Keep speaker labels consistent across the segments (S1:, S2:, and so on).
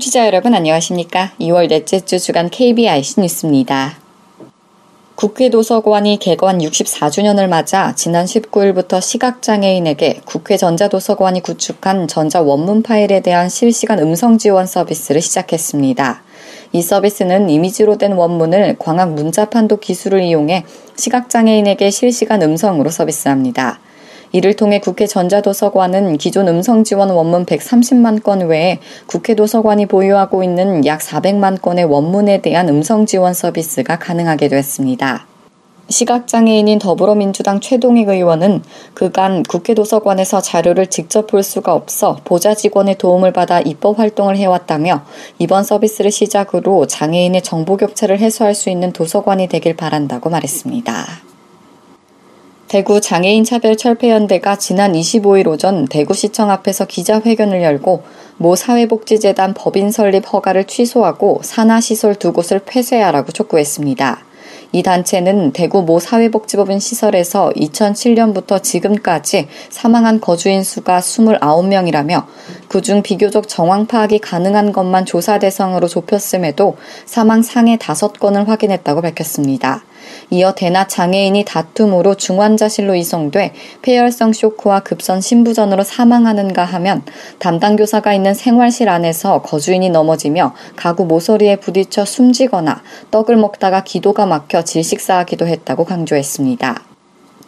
S1: 청취자 여러분 안녕하십니까? 2월 넷째 주 주간 KBIC 뉴스입니다. 국회 도서관이 개관 64주년을 맞아 지난 19일부터 시각장애인에게 국회 전자도서관이 구축한 전자 원문 파일에 대한 실시간 음성 지원 서비스를 시작했습니다. 이 서비스는 이미지로 된 원문을 광학 문자판도 기술을 이용해 시각장애인에게 실시간 음성으로 서비스합니다. 이를 통해 국회 전자도서관은 기존 음성 지원 원문 130만 건 외에 국회 도서관이 보유하고 있는 약 400만 건의 원문에 대한 음성 지원 서비스가 가능하게 됐습니다. 시각장애인인 더불어민주당 최동익 의원은 그간 국회 도서관에서 자료를 직접 볼 수가 없어 보좌 직원의 도움을 받아 입법 활동을 해왔다며 이번 서비스를 시작으로 장애인의 정보 격차를 해소할 수 있는 도서관이 되길 바란다고 말했습니다. 대구 장애인 차별 철폐연대가 지난 25일 오전 대구시청 앞에서 기자회견을 열고 모 사회복지재단 법인 설립 허가를 취소하고 산하시설 두 곳을 폐쇄하라고 촉구했습니다. 이 단체는 대구 모 사회복지법인 시설에서 2007년부터 지금까지 사망한 거주인 수가 29명이라며 그중 비교적 정황 파악이 가능한 것만 조사 대상으로 좁혔음에도 사망 상해 5건을 확인했다고 밝혔습니다. 이어 대나 장애인이 다툼으로 중환자실로 이송돼 폐혈성 쇼크와 급선 신부전으로 사망하는가 하면 담당 교사가 있는 생활실 안에서 거주인이 넘어지며 가구 모서리에 부딪혀 숨지거나 떡을 먹다가 기도가 막혀 질식사하기도 했다고 강조했습니다.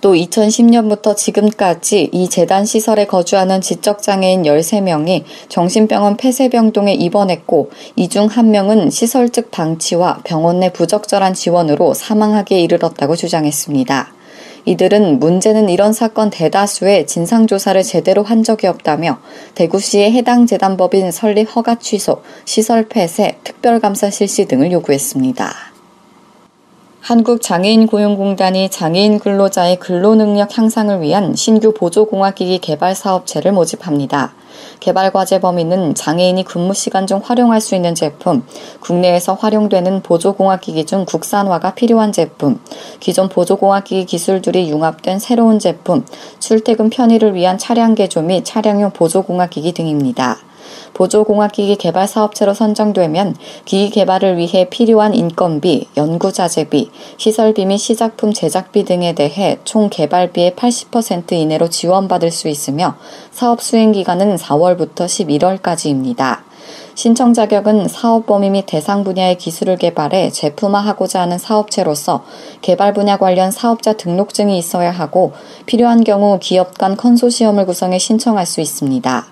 S1: 또 2010년부터 지금까지 이 재단 시설에 거주하는 지적장애인 13명이 정신병원 폐쇄병동에 입원했고 이 중 한 명은 시설 측 방치와 병원 내 부적절한 지원으로 사망하기에 이르렀다고 주장했습니다. 이들은 문제는 이런 사건 대다수의 진상조사를 제대로 한 적이 없다며 대구시의 해당 재단법인 설립 허가 취소, 시설 폐쇄, 특별감사 실시 등을 요구했습니다. 한국장애인고용공단이 장애인 근로자의 근로능력 향상을 위한 신규 보조공학기기 개발 사업체를 모집합니다. 개발 과제 범위는 장애인이 근무 시간 중 활용할 수 있는 제품, 국내에서 활용되는 보조공학기기 중 국산화가 필요한 제품, 기존 보조공학기기 기술들이 융합된 새로운 제품, 출퇴근 편의를 위한 차량 개조 및 차량용 보조공학기기 등입니다. 보조공학기기 개발 사업체로 선정되면 기기 개발을 위해 필요한 인건비, 연구자재비, 시설비 및 시작품 제작비 등에 대해 총 개발비의 80% 이내로 지원받을 수 있으며 사업 수행 기간은 4월부터 11월까지입니다. 신청 자격은 사업 범위 및 대상 분야의 기술을 개발해 제품화하고자 하는 사업체로서 개발 분야 관련 사업자 등록증이 있어야 하고 필요한 경우 기업 간 컨소시엄을 구성해 신청할 수 있습니다.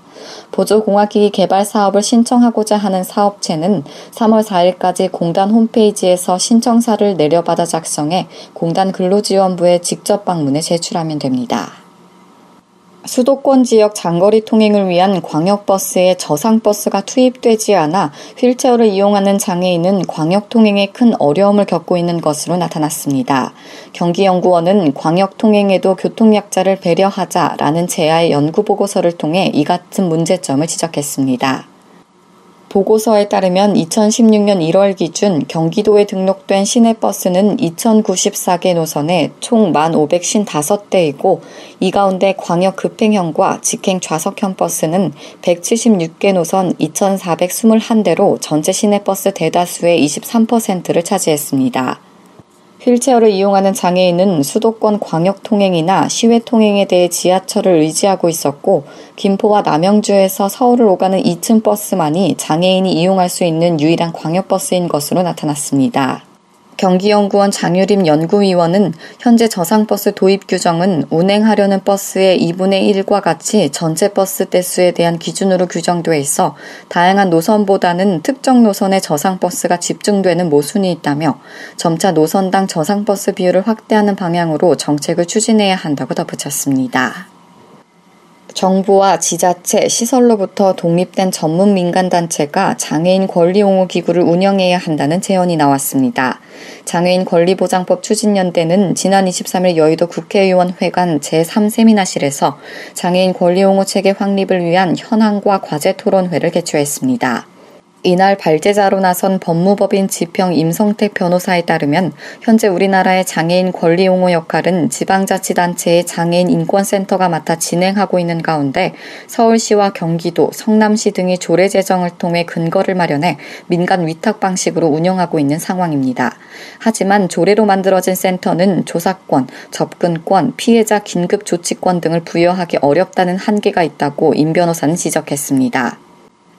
S1: 보조공학기기 개발 사업을 신청하고자 하는 사업체는 3월 4일까지 공단 홈페이지에서 신청사를 내려받아 작성해 공단 근로지원부에 직접 방문해 제출하면 됩니다. 수도권 지역 장거리 통행을 위한 광역버스에 저상버스가 투입되지 않아 휠체어를 이용하는 장애인은 광역통행에 큰 어려움을 겪고 있는 것으로 나타났습니다. 경기연구원은 광역통행에도 교통약자를 배려하자라는 제아의 연구보고서를 통해 이 같은 문제점을 지적했습니다. 보고서에 따르면 2016년 1월 기준 경기도에 등록된 시내버스는 2094개 노선에 총 1,555대이고 이 가운데 광역 급행형과 직행 좌석형 버스는 176개 노선 2,421대로 전체 시내버스 대다수의 23%를 차지했습니다. 휠체어를 이용하는 장애인은 수도권 광역 통행이나 시외 통행에 대해 지하철을 의지하고 있었고 김포와 남양주에서 서울을 오가는 2층 버스만이 장애인이 이용할 수 있는 유일한 광역 버스인 것으로 나타났습니다. 경기연구원 장유림 연구위원은 현재 저상버스 도입 규정은 운행하려는 버스의 2분의 1과 같이 전체 버스 대수에 대한 기준으로 규정돼 있어 다양한 노선보다는 특정 노선의 저상버스가 집중되는 모순이 있다며 점차 노선당 저상버스 비율을 확대하는 방향으로 정책을 추진해야 한다고 덧붙였습니다. 정부와 지자체, 시설로부터 독립된 전문 민간단체가 장애인 권리옹호 기구를 운영해야 한다는 제언이 나왔습니다. 장애인 권리보장법 추진연대는 지난 23일 여의도 국회의원 회관 제3세미나실에서 장애인 권리옹호 체계 확립을 위한 현황과 과제 토론회를 개최했습니다. 이날 발제자로 나선 법무법인 지평 임성택 변호사에 따르면 현재 우리나라의 장애인 권리 옹호 역할은 지방자치단체의 장애인 인권센터가 맡아 진행하고 있는 가운데 서울시와 경기도, 성남시 등이 조례 제정을 통해 근거를 마련해 민간 위탁 방식으로 운영하고 있는 상황입니다. 하지만 조례로 만들어진 센터는 조사권, 접근권, 피해자 긴급 조치권 등을 부여하기 어렵다는 한계가 있다고 임 변호사는 지적했습니다.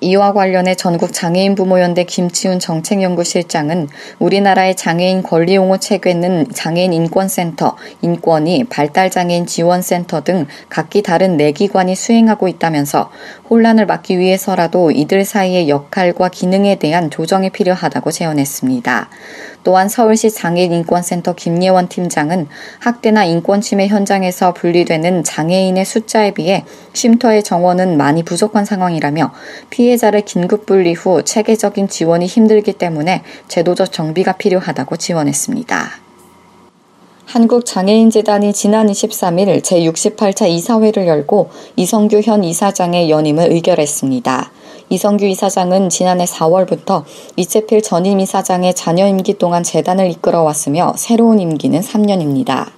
S1: 이와 관련해 전국 장애인 부모연대 김치훈 정책연구실장은 우리나라의 장애인 권리 옹호 체계는 장애인 인권센터, 인권위, 발달장애인 지원센터 등 각기 다른 네 기관이 수행하고 있다면서 혼란을 막기 위해서라도 이들 사이의 역할과 기능에 대한 조정이 필요하다고 제언했습니다. 또한 서울시 장애인인권센터 김예원 팀장은 학대나 인권침해 현장에서 분리되는 장애인의 숫자에 비해 쉼터의 정원은 많이 부족한 상황이라며 피해자를 긴급 분리 후 체계적인 지원이 힘들기 때문에 제도적 정비가 필요하다고 지원했습니다. 한국장애인재단이 지난 23일 제68차 이사회를 열고 이성규 현 이사장의 연임을 의결했습니다. 이성규 이사장은 지난해 4월부터 이채필 전임 이사장의 자녀 임기 동안 재단을 이끌어왔으며 새로운 임기는 3년입니다.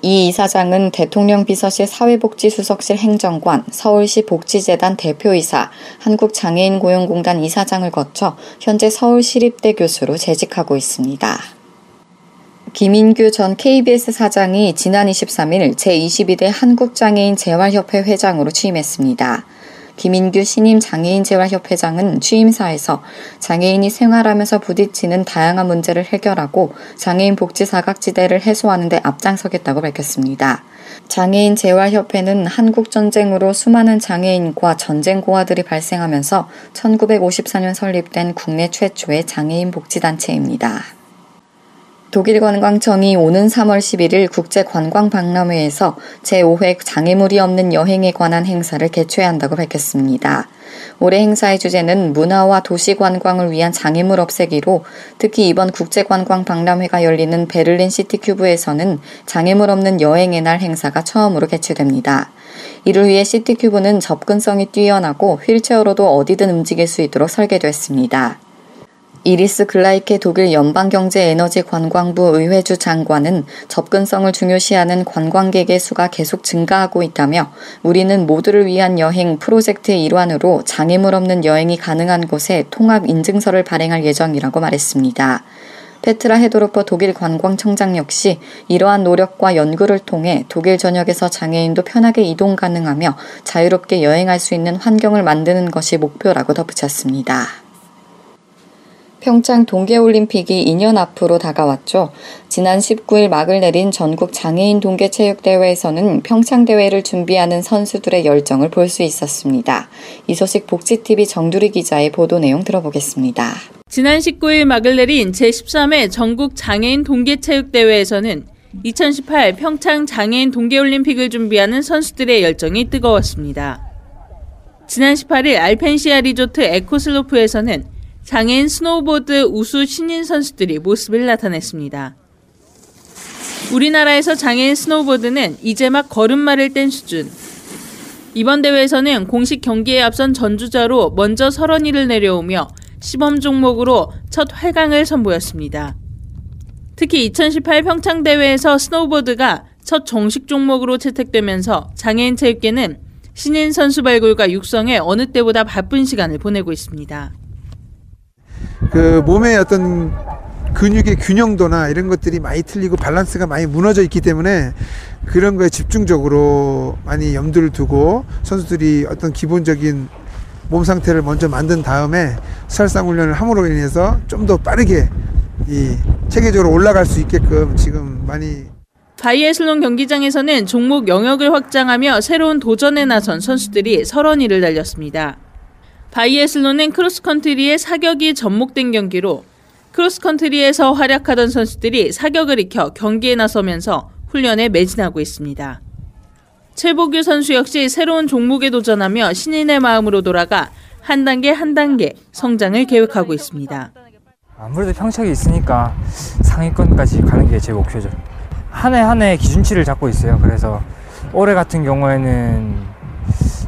S1: 이 이사장은 대통령 비서실 사회복지수석실 행정관, 서울시 복지재단 대표이사, 한국장애인 고용공단 이사장을 거쳐 현재 서울시립대 교수로 재직하고 있습니다. 김인규 전 KBS 사장이 지난 23일 제22대 한국장애인 재활협회 회장으로 취임했습니다. 김인규 신임 장애인 재활협회장은 취임사에서 장애인이 생활하면서 부딪히는 다양한 문제를 해결하고 장애인 복지 사각지대를 해소하는 데 앞장서겠다고 밝혔습니다. 장애인 재활협회는 한국 전쟁으로 수많은 장애인과 전쟁 고아들이 발생하면서 1954년 설립된 국내 최초의 장애인 복지 단체입니다. 독일관광청이 오는 3월 11일 국제관광박람회에서 제5회 장애물이 없는 여행에 관한 행사를 개최한다고 밝혔습니다. 올해 행사의 주제는 문화와 도시 관광을 위한 장애물 없애기로 특히 이번 국제관광박람회가 열리는 베를린 시티큐브에서는 장애물 없는 여행의 날 행사가 처음으로 개최됩니다. 이를 위해 시티큐브는 접근성이 뛰어나고 휠체어로도 어디든 움직일 수 있도록 설계됐습니다. 이리스 글라이케 독일 연방경제에너지관광부 의회주 장관은 접근성을 중요시하는 관광객의 수가 계속 증가하고 있다며 우리는 모두를 위한 여행 프로젝트의 일환으로 장애물 없는 여행이 가능한 곳에 통합 인증서를 발행할 예정이라고 말했습니다. 페트라 헤도로퍼 독일 관광청장 역시 이러한 노력과 연구를 통해 독일 전역에서 장애인도 편하게 이동 가능하며 자유롭게 여행할 수 있는 환경을 만드는 것이 목표라고 덧붙였습니다. 평창 동계올림픽이 2년 앞으로 다가왔죠. 지난 19일 막을 내린 전국 장애인 동계체육대회에서는 평창대회를 준비하는 선수들의 열정을 볼 수 있었습니다. 이 소식 복지TV 정두리 기자의 보도 내용 들어보겠습니다.
S2: 지난 19일 막을 내린 제13회 전국 장애인 동계체육대회에서는 2018 평창 장애인 동계올림픽을 준비하는 선수들의 열정이 뜨거웠습니다. 지난 18일 알펜시아 리조트 에코슬로프에서는 장애인 스노우보드 우수 신인 선수들이 모습을 나타냈습니다. 우리나라에서 장애인 스노우보드는 이제 막 걸음마를 뗀 수준. 이번 대회에서는 공식 경기에 앞선 전주자로 먼저 설원 위를 내려오며 시범 종목으로 첫 활강을 선보였습니다. 특히 2018 평창 대회에서 스노우보드가 첫 정식 종목으로 채택되면서 장애인 체육계는 신인 선수 발굴과 육성에 어느 때보다 바쁜 시간을 보내고 있습니다.
S3: 그 몸의 어떤 근육의 균형도나 이런 것들이 많이 틀리고 밸런스가 많이 무너져 있기 때문에 그런 거에 집중적으로 많이 염두를 두고 선수들이 어떤 기본적인 몸 상태를 먼저 만든 다음에 설상 훈련을 함으로 인해서 좀 더 빠르게 이 체계적으로 올라갈 수 있게끔 지금 많이
S2: 바이애슬론 경기장에서는 종목 영역을 확장하며 새로운 도전에 나선 선수들이 설원 위를 달렸습니다. 바이애슬론은 크로스컨트리의 사격이 접목된 경기로 크로스컨트리에서 활약하던 선수들이 사격을 익혀 경기에 나서면서 훈련에 매진하고 있습니다. 최보규 선수 역시 새로운 종목에 도전하며 신인의 마음으로 돌아가 한 단계 한 단계 성장을 계획하고 있습니다.
S4: 아무래도 평착이 있으니까 상위권까지 가는 게 제 목표죠. 한 해 한 해 기준치를 잡고 있어요. 그래서 올해 같은 경우에는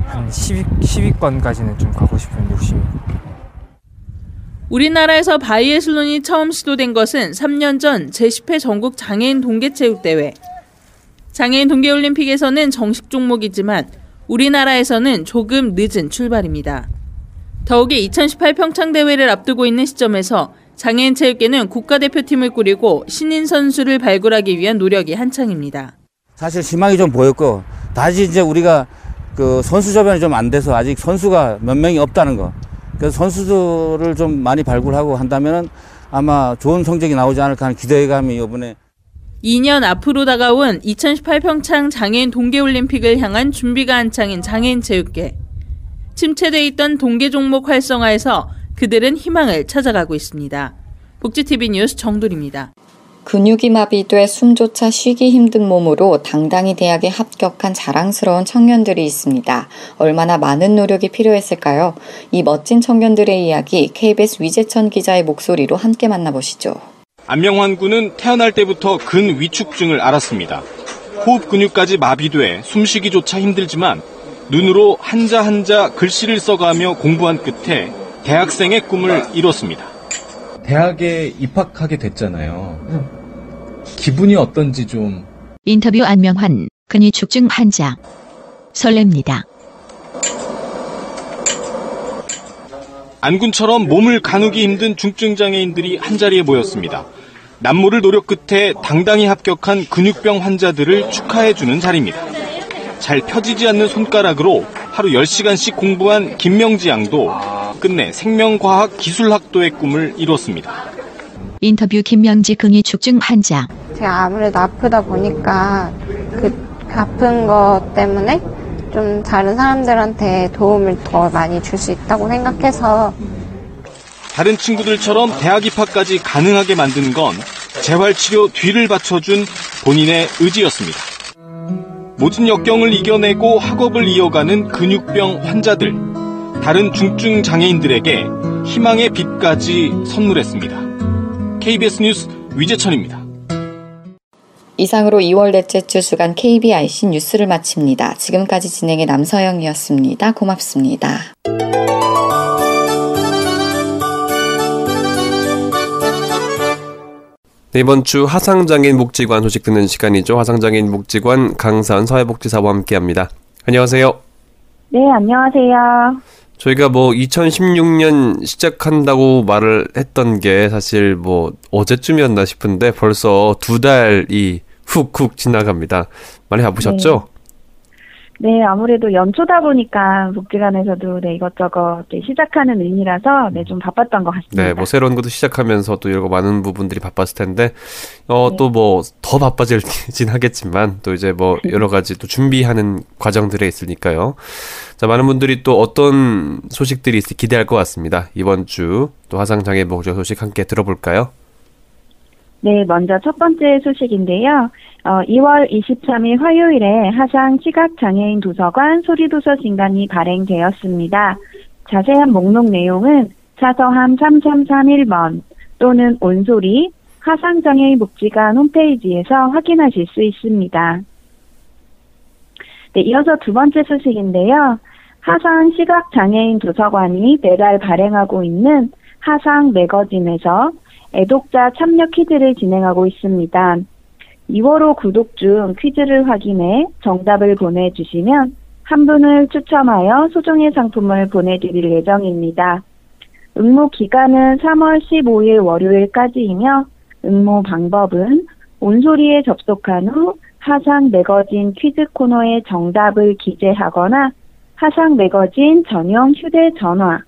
S4: 한 10위, 10위권까지는 좀 가고 싶은 욕심이.
S2: 우리나라에서 바이애슬론이 처음 시도된 것은 3년 전 제10회 전국 장애인 동계체육대회. 장애인 동계올림픽에서는 정식 종목이지만 우리나라에서는 조금 늦은 출발입니다. 더욱이 2018 평창대회를 앞두고 있는 시점에서 장애인 체육계는 국가대표팀을 꾸리고 신인 선수를 발굴하기 위한 노력이 한창입니다.
S5: 사실 희망이 좀 보였고 다시 이제 우리가 그 선수 저변이 좀 안 돼서 아직 선수가 몇 명이 없다는 거. 그래서 선수들을 좀 많이 발굴하고 한다면은 아마 좋은 성적이 나오지 않을까 하는 기대감이 이번에
S2: 2년 앞으로 다가온 2018 평창 장애인 동계올림픽을 향한 준비가 한창인 장애인 체육계. 침체돼 있던 동계 종목 활성화에서 그들은 희망을 찾아가고 있습니다. 복지TV 뉴스 정돌입니다.
S1: 근육이 마비돼 숨조차 쉬기 힘든 몸으로 당당히 대학에 합격한 자랑스러운 청년들이 있습니다. 얼마나 많은 노력이 필요했을까요? 이 멋진 청년들의 이야기 KBS 위재천 기자의 목소리로 함께 만나보시죠.
S6: 안명환 군은 태어날 때부터 근 위축증을 앓았습니다. 호흡 근육까지 마비돼 숨쉬기조차 힘들지만 눈으로 한자 한자 글씨를 써가며 공부한 끝에 대학생의 꿈을 이뤘습니다.
S7: 대학에 입학하게 됐잖아요. 기분이 어떤지 좀
S8: 인터뷰 안명환, 근위축증 환자. 설렙니다.
S6: 안군처럼 몸을 가누기 힘든 중증 장애인들이 한자리에 모였습니다. 남모를 노력 끝에 당당히 합격한 근육병 환자들을 축하해주는 자리입니다. 잘 펴지지 않는 손가락으로 하루 10시간씩 공부한 김명지 양도 끝내 생명과학 기술학도의 꿈을 이뤘습니다.
S8: 인터뷰 김명지 근위축증 환자.
S9: 제가 아무래도 아프다 보니까 그 아픈 것 때문에 좀 다른 사람들한테 도움을 더 많이 줄 수 있다고 생각해서
S6: 다른 친구들처럼 대학 입학까지 가능하게 만든 건 재활치료 뒤를 받쳐준 본인의 의지였습니다. 모든 역경을 이겨내고 학업을 이어가는 근육병 환자들, 다른 중증 장애인들에게 희망의 빛까지 선물했습니다. KBS 뉴스 위재천입니다.
S1: 이상으로 2월 넷째 주 주간 KBIC 뉴스를 마칩니다. 지금까지 진행의 남서영이었습니다. 고맙습니다.
S10: 네, 이번 주 하상장애인 복지관 소식 듣는 시간이죠. 하상장애인 복지관 강선 사회복지사와 함께합니다. 안녕하세요.
S11: 네, 안녕하세요.
S10: 저희가 뭐 2016년 시작한다고 말을 했던 게 사실 뭐 어제쯤이었나 싶은데 벌써 두 달이 훅훅 지나갑니다. 많이 바쁘셨죠?
S11: 네. 네, 아무래도 연초다 보니까 복지관에서도 네, 이것저것 네, 시작하는 의미라서 네, 좀 바빴던 것 같습니다.
S10: 네, 뭐 새로운 것도 시작하면서 또 이런 거 많은 부분들이 바빴을 텐데, 어, 네. 또뭐 더 바빠질진 하겠지만, 또 이제 뭐 여러 가지 또 준비하는 과정들에 있으니까요. 자, 많은 분들이 또 어떤 소식들이 있을지 기대할 것 같습니다. 이번 주 또 화상장애 보조 소식 함께 들어볼까요?
S11: 네, 먼저 첫 번째 소식인데요. 어, 2월 23일 화요일에 하상 시각장애인 도서관 소리도서 진단이 발행되었습니다. 자세한 목록 내용은 자서함 3331번 또는 온소리 하상장애인 복지관 홈페이지에서 확인하실 수 있습니다. 네, 이어서 두 번째 소식인데요. 하상 시각장애인 도서관이 매달 발행하고 있는 하상 매거진에서 애독자 참여 퀴즈를 진행하고 있습니다. 2월 호 구독 중 퀴즈를 확인해 정답을 보내주시면 한 분을 추첨하여 소정의 상품을 보내드릴 예정입니다. 응모 기간은 3월 15일 월요일까지이며 응모 방법은 온소리에 접속한 후 하상 매거진 퀴즈 코너에 정답을 기재하거나 하상 매거진 전용 휴대전화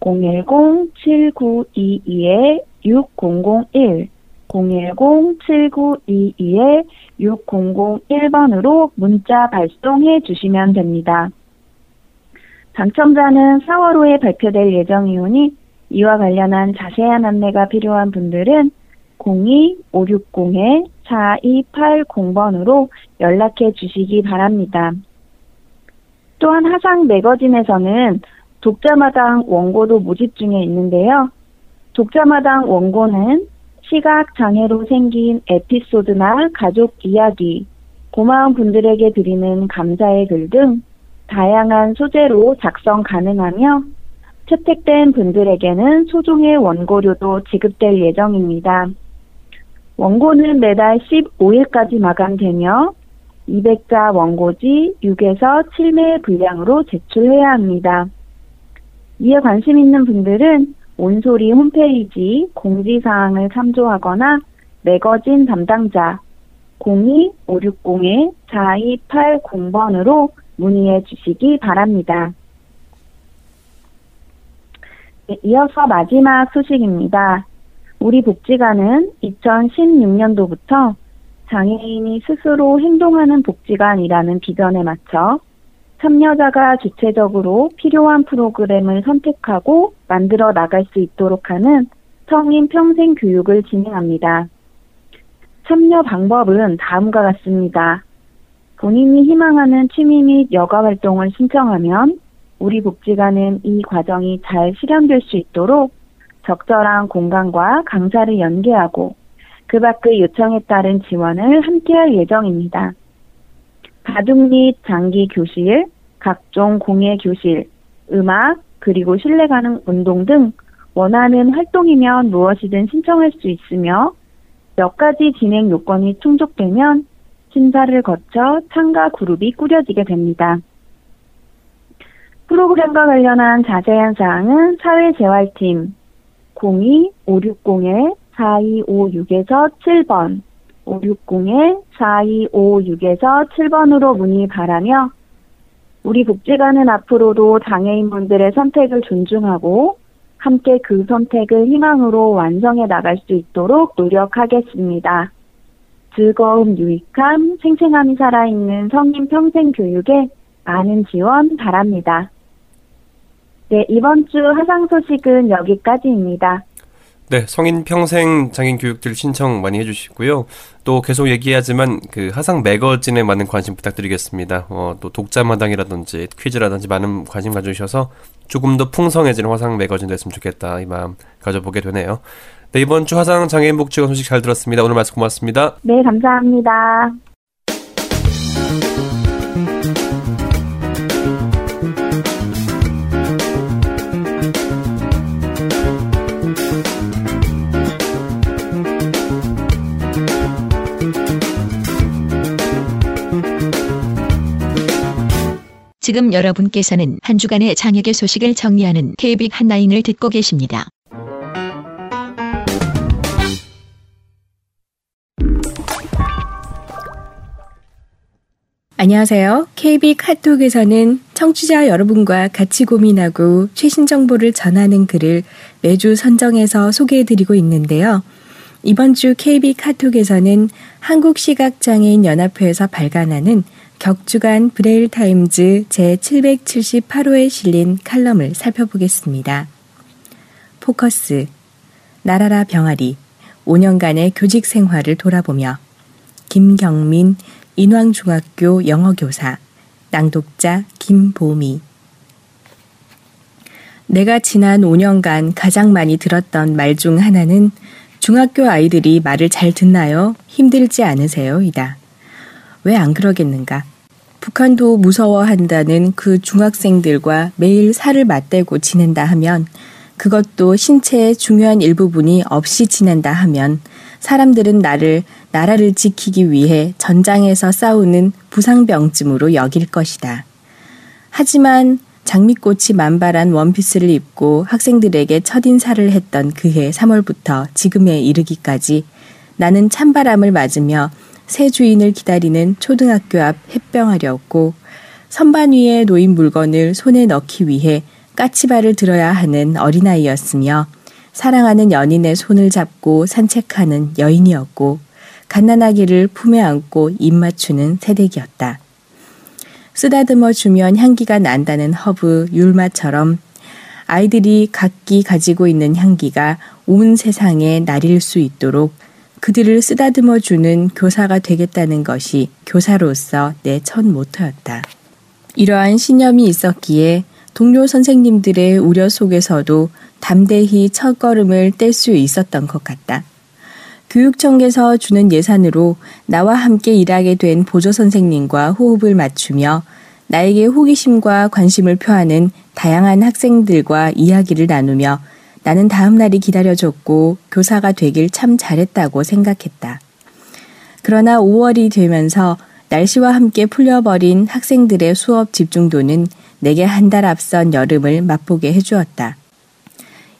S11: 010-7922-6001 010-7922-6001번으로 문자 발송해 주시면 됩니다. 당첨자는 4월 후에 발표될 예정이오니 이와 관련한 자세한 안내가 필요한 분들은 02-560-4280번으로 연락해 주시기 바랍니다. 또한 하상 매거진에서는 독자마당 원고도 모집 중에 있는데요. 독자마당 원고는 시각 장애로 생긴 에피소드나 가족 이야기, 고마운 분들에게 드리는 감사의 글 등 다양한 소재로 작성 가능하며 채택된 분들에게는 소정의 원고료도 지급될 예정입니다. 원고는 매달 15일까지 마감되며 200자 원고지 6에서 7매 분량으로 제출해야 합니다. 이에 관심 있는 분들은 온소리 홈페이지 공지사항을 참조하거나 매거진 담당자 02-560-4280번으로 문의해 주시기 바랍니다. 네, 이어서 마지막 소식입니다. 우리 복지관은 2016년도부터 장애인이 스스로 행동하는 복지관이라는 비전에 맞춰 참여자가 주체적으로 필요한 프로그램을 선택하고 만들어 나갈 수 있도록 하는 성인 평생 교육을 진행합니다. 참여 방법은 다음과 같습니다. 본인이 희망하는 취미 및 여가 활동을 신청하면 우리 복지관은 이 과정이 잘 실현될 수 있도록 적절한 공간과 강사를 연계하고 그 밖의 요청에 따른 지원을 함께할 예정입니다. 바둑 및 장기 교실, 각종 공예 교실, 음악, 그리고 실내 가능 운동 등 원하는 활동이면 무엇이든 신청할 수 있으며 몇 가지 진행 요건이 충족되면 심사를 거쳐 참가 그룹이 꾸려지게 됩니다. 프로그램과 관련한 자세한 사항은 사회재활팀 02-560-4256에 서 7번 560-4256에서 7번으로 문의 바라며 우리 복지관은 앞으로도 장애인분들의 선택을 존중하고 함께 그 선택을 희망으로 완성해 나갈 수 있도록 노력하겠습니다. 즐거움, 유익함, 생생함이 살아있는 성인 평생 교육에 많은 지원 바랍니다. 네, 이번 주 화상 소식은 여기까지입니다.
S10: 네, 성인 평생 장애인 교육들 신청 많이 해주시고요. 또 계속 얘기하지만 그 하상 매거진에 많은 관심 부탁드리겠습니다. 어, 또 독자마당이라든지 퀴즈라든지 많은 관심 가져주셔서 조금 더 풍성해지는 화상 매거진 됐으면 좋겠다 이 마음 가져보게 되네요. 네, 이번 주 화상 장애인 복지관 소식 잘 들었습니다. 오늘 말씀 고맙습니다.
S11: 네, 감사합니다.
S8: 지금 여러분께서는 한 주간의 장혁의 소식을 정리하는 KBIC 한라인을 듣고 계십니다.
S12: 안녕하세요. KB 카톡에서는 청취자 여러분과 같이 고민하고 최신 정보를 전하는 글을 매주 선정해서 소개해드리고 있는데요. 이번 주 KB 카톡에서는 한국시각장애인 연합회에서 발간하는 격주간 Braille Times 제778호에 실린 칼럼을 살펴보겠습니다. 포커스 날아라 병아리 5년간의 교직 생활을 돌아보며 김경민 인왕중학교 영어교사 낭독자 김보미 내가 지난 5년간 가장 많이 들었던 말 중 하나는 중학교 아이들이 말을 잘 듣나요? 힘들지 않으세요? 이다. 왜 안 그러겠는가? 북한도 무서워한다는 그 중학생들과 매일 살을 맞대고 지낸다 하면 그것도 신체의 중요한 일부분이 없이 지낸다 하면 사람들은 나를 나라를 지키기 위해 전장에서 싸우는 부상병쯤으로 여길 것이다. 하지만 장미꽃이 만발한 원피스를 입고 학생들에게 첫 인사를 했던 그해 3월부터 지금에 이르기까지 나는 찬바람을 맞으며 새 주인을 기다리는 초등학교 앞 햇병아리였고 선반 위에 놓인 물건을 손에 넣기 위해 까치발을 들어야 하는 어린아이였으며 사랑하는 연인의 손을 잡고 산책하는 여인이었고 갓난아기를 품에 안고 입 맞추는 새댁이었다. 쓰다듬어 주면 향기가 난다는 허브 율마처럼 아이들이 각기 가지고 있는 향기가 온 세상에 날릴 수 있도록 그들을 쓰다듬어 주는 교사가 되겠다는 것이 교사로서 내 첫 모토였다. 이러한 신념이 있었기에 동료 선생님들의 우려 속에서도 담대히 첫걸음을 뗄 수 있었던 것 같다. 교육청에서 주는 예산으로 나와 함께 일하게 된 보조 선생님과 호흡을 맞추며 나에게 호기심과 관심을 표하는 다양한 학생들과 이야기를 나누며 나는 다음 날이 기다려졌고 교사가 되길 참 잘했다고 생각했다. 그러나 5월이 되면서 날씨와 함께 풀려버린 학생들의 수업 집중도는 내게 한 달 앞선 여름을 맛보게 해주었다.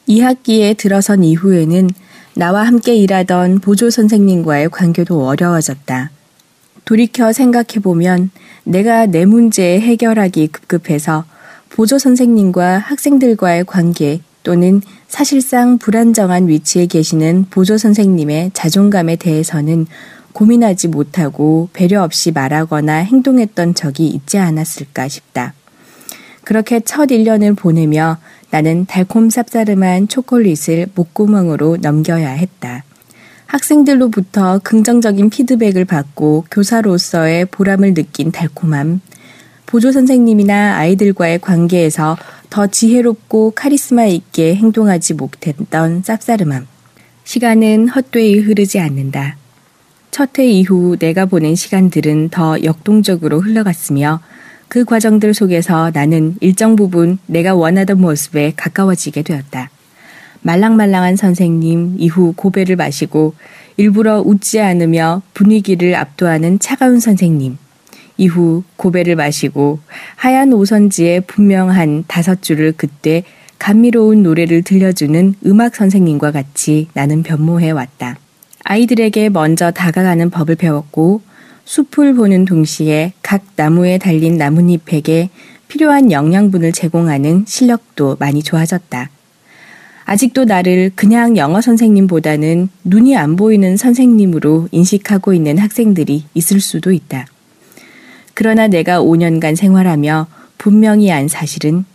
S12: 2학기에 들어선 이후에는 나와 함께 일하던 보조 선생님과의 관계도 어려워졌다. 돌이켜 생각해보면 내가 내 문제 해결하기 급급해서 보조 선생님과 학생들과의 관계 또는 사실상 불안정한 위치에 계시는 보조 선생님의 자존감에 대해서는 고민하지 못하고 배려 없이 말하거나 행동했던 적이 있지 않았을까 싶다. 그렇게 첫 1년을 보내며 나는 달콤 쌉싸름한 초콜릿을 목구멍으로 넘겨야 했다. 학생들로부터 긍정적인 피드백을 받고 교사로서의 보람을 느낀 달콤함, 보조 선생님이나 아이들과의 관계에서 더 지혜롭고 카리스마 있게 행동하지 못했던 쌉싸름함. 시간은 헛되이 흐르지 않는다. 첫 해 이후 내가 보낸 시간들은 더 역동적으로 흘러갔으며 그 과정들 속에서 나는 일정 부분 내가 원하던 모습에 가까워지게 되었다. 말랑말랑한 선생님 이후 고배를 마시고 일부러 웃지 않으며 분위기를 압도하는 차가운 선생님. 이후 고배를 마시고 하얀 오선지에 분명한 다섯 줄을 그때 감미로운 노래를 들려주는 음악 선생님과 같이 나는 변모해 왔다. 아이들에게 먼저 다가가는 법을 배웠고 숲을 보는 동시에 각 나무에 달린 나뭇잎에게 필요한 영양분을 제공하는 실력도 많이 좋아졌다. 아직도 나를 그냥 영어 선생님보다는 눈이 안 보이는 선생님으로 인식하고 있는 학생들이 있을 수도 있다. 그러나 내가 5년간 생활하며 분명히 안 사실은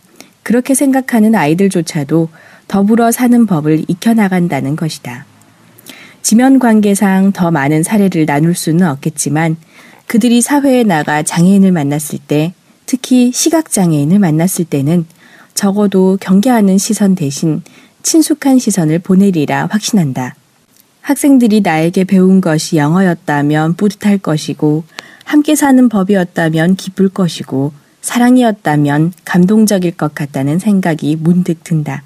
S12: 그렇게 생각하는 아이들조차도 더불어 사는 법을 익혀나간다는 것이다. 지면 관계상 더 많은 사례를 나눌 수는 없겠지만 그들이 사회에 나가 장애인을 만났을 때, 특히 시각장애인을 만났을 때는 적어도 경계하는 시선 대신 친숙한 시선을 보내리라 확신한다. 학생들이 나에게 배운 것이 영어였다면 뿌듯할 것이고, 함께 사는 법이었다면 기쁠 것이고, 사랑이었다면 감동적일 것 같다는 생각이 문득 든다.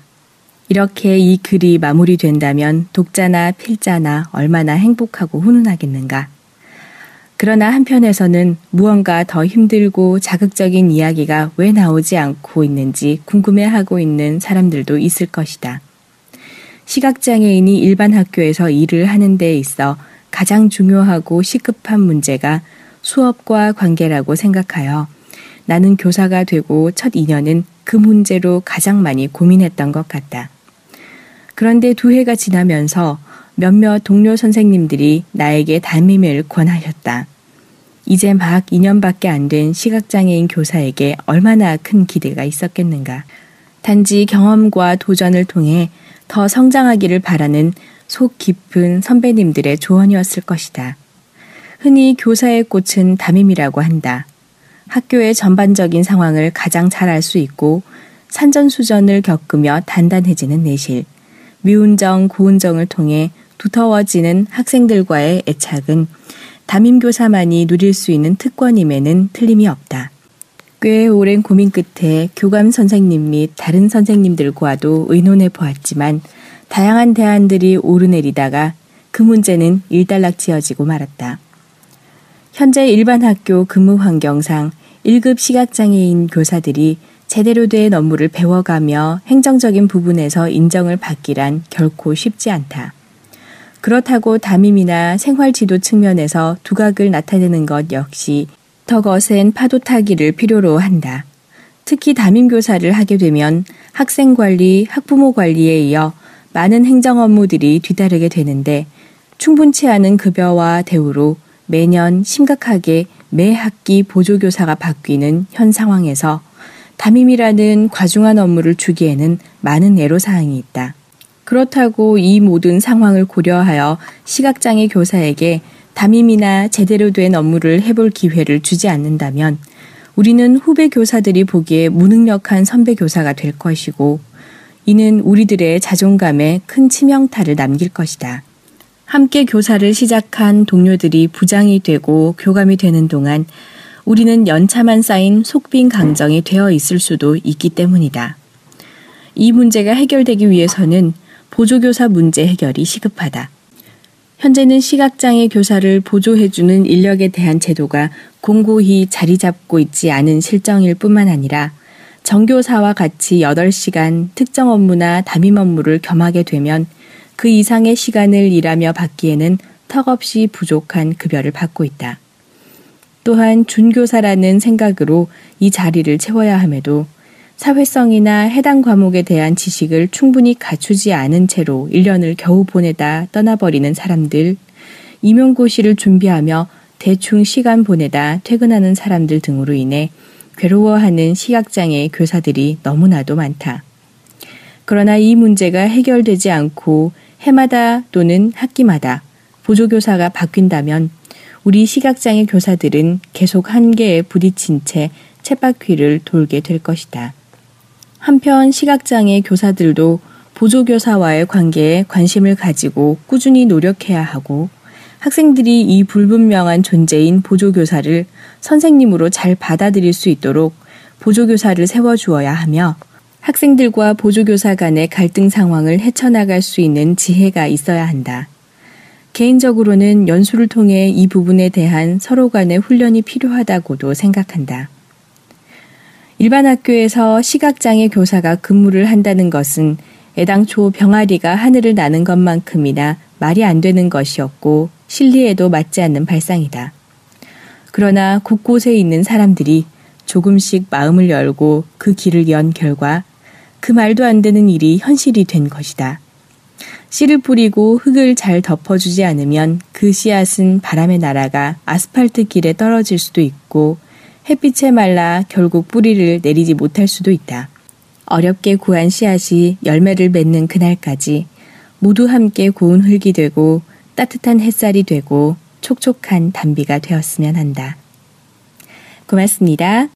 S12: 이렇게 이 글이 마무리된다면 독자나 필자나 얼마나 행복하고 훈훈하겠는가. 그러나 한편에서는 무언가 더 힘들고 자극적인 이야기가 왜 나오지 않고 있는지 궁금해하고 있는 사람들도 있을 것이다. 시각장애인이 일반 학교에서 일을 하는 데 있어 가장 중요하고 시급한 문제가 수업과 관계라고 생각하여 나는 교사가 되고 첫 2년은 그 문제로 가장 많이 고민했던 것 같다. 그런데 두 해가 지나면서 몇몇 동료 선생님들이 나에게 담임을 권하셨다. 이제 막 2년밖에 안 된 시각장애인 교사에게 얼마나 큰 기대가 있었겠는가. 단지 경험과 도전을 통해 더 성장하기를 바라는 속 깊은 선배님들의 조언이었을 것이다. 흔히 교사의 꽃은 담임이라고 한다. 학교의 전반적인 상황을 가장 잘 알 수 있고 산전수전을 겪으며 단단해지는 내실. 미운정, 고운정을 통해 두터워지는 학생들과의 애착은 담임교사만이 누릴 수 있는 특권임에는 틀림이 없다. 꽤 오랜 고민 끝에 교감 선생님 및 다른 선생님들과도 의논해 보았지만 다양한 대안들이 오르내리다가 그 문제는 일단락 지어지고 말았다. 현재 일반 학교 근무 환경상 1급 시각장애인 교사들이 제대로 된 업무를 배워가며 행정적인 부분에서 인정을 받기란 결코 쉽지 않다. 그렇다고 담임이나 생활 지도 측면에서 두각을 나타내는 것 역시 더 거센 파도 타기를 필요로 한다. 특히 담임 교사를 하게 되면 학생 관리, 학부모 관리에 이어 많은 행정 업무들이 뒤따르게 되는데 충분치 않은 급여와 대우로 매년 심각하게 매 학기 보조교사가 바뀌는 현 상황에서 담임이라는 과중한 업무를 주기에는 많은 애로사항이 있다. 그렇다고 이 모든 상황을 고려하여 시각장애 교사에게 담임이나 제대로 된 업무를 해볼 기회를 주지 않는다면 우리는 후배 교사들이 보기에 무능력한 선배 교사가 될 것이고 이는 우리들의 자존감에 큰 치명타를 남길 것이다. 함께 교사를 시작한 동료들이 부장이 되고 교감이 되는 동안 우리는 연차만 쌓인 속빈 강정이 되어 있을 수도 있기 때문이다. 이 문제가 해결되기 위해서는 보조교사 문제 해결이 시급하다. 현재는 시각장애 교사를 보조해주는 인력에 대한 제도가 공고히 자리 잡고 있지 않은 실정일 뿐만 아니라 정교사와 같이 8시간 특정 업무나 담임 업무를 겸하게 되면 그 이상의 시간을 일하며 받기에는 턱없이 부족한 급여를 받고 있다. 또한 준교사라는 생각으로 이 자리를 채워야 함에도 사회성이나 해당 과목에 대한 지식을 충분히 갖추지 않은 채로 1년을 겨우 보내다 떠나버리는 사람들, 임용고시를 준비하며 대충 시간 보내다 퇴근하는 사람들 등으로 인해 괴로워하는 시각장애 교사들이 너무나도 많다. 그러나 이 문제가 해결되지 않고 해마다 또는 학기마다 보조교사가 바뀐다면 우리 시각장애 교사들은 계속 한계에 부딪힌 채 쳇바퀴를 돌게 될 것이다. 한편 시각장애 교사들도 보조교사와의 관계에 관심을 가지고 꾸준히 노력해야 하고 학생들이 이 불분명한 존재인 보조교사를 선생님으로 잘 받아들일 수 있도록 보조교사를 세워주어야 하며 학생들과 보조교사 간의 갈등 상황을 헤쳐나갈 수 있는 지혜가 있어야 한다. 개인적으로는 연수를 통해 이 부분에 대한 서로 간의 훈련이 필요하다고도 생각한다. 일반 학교에서 시각장애 교사가 근무를 한다는 것은 애당초 병아리가 하늘을 나는 것만큼이나 말이 안 되는 것이었고 실리에도 맞지 않는 발상이다. 그러나 곳곳에 있는 사람들이 조금씩 마음을 열고 그 길을 연 결과 그 말도 안 되는 일이 현실이 된 것이다. 씨를 뿌리고 흙을 잘 덮어주지 않으면 그 씨앗은 바람에 날아가 아스팔트 길에 떨어질 수도 있고 햇빛에 말라 결국 뿌리를 내리지 못할 수도 있다. 어렵게 구한 씨앗이 열매를 맺는 그날까지 모두 함께 고운 흙이 되고 따뜻한 햇살이 되고 촉촉한 단비가 되었으면 한다. 고맙습니다.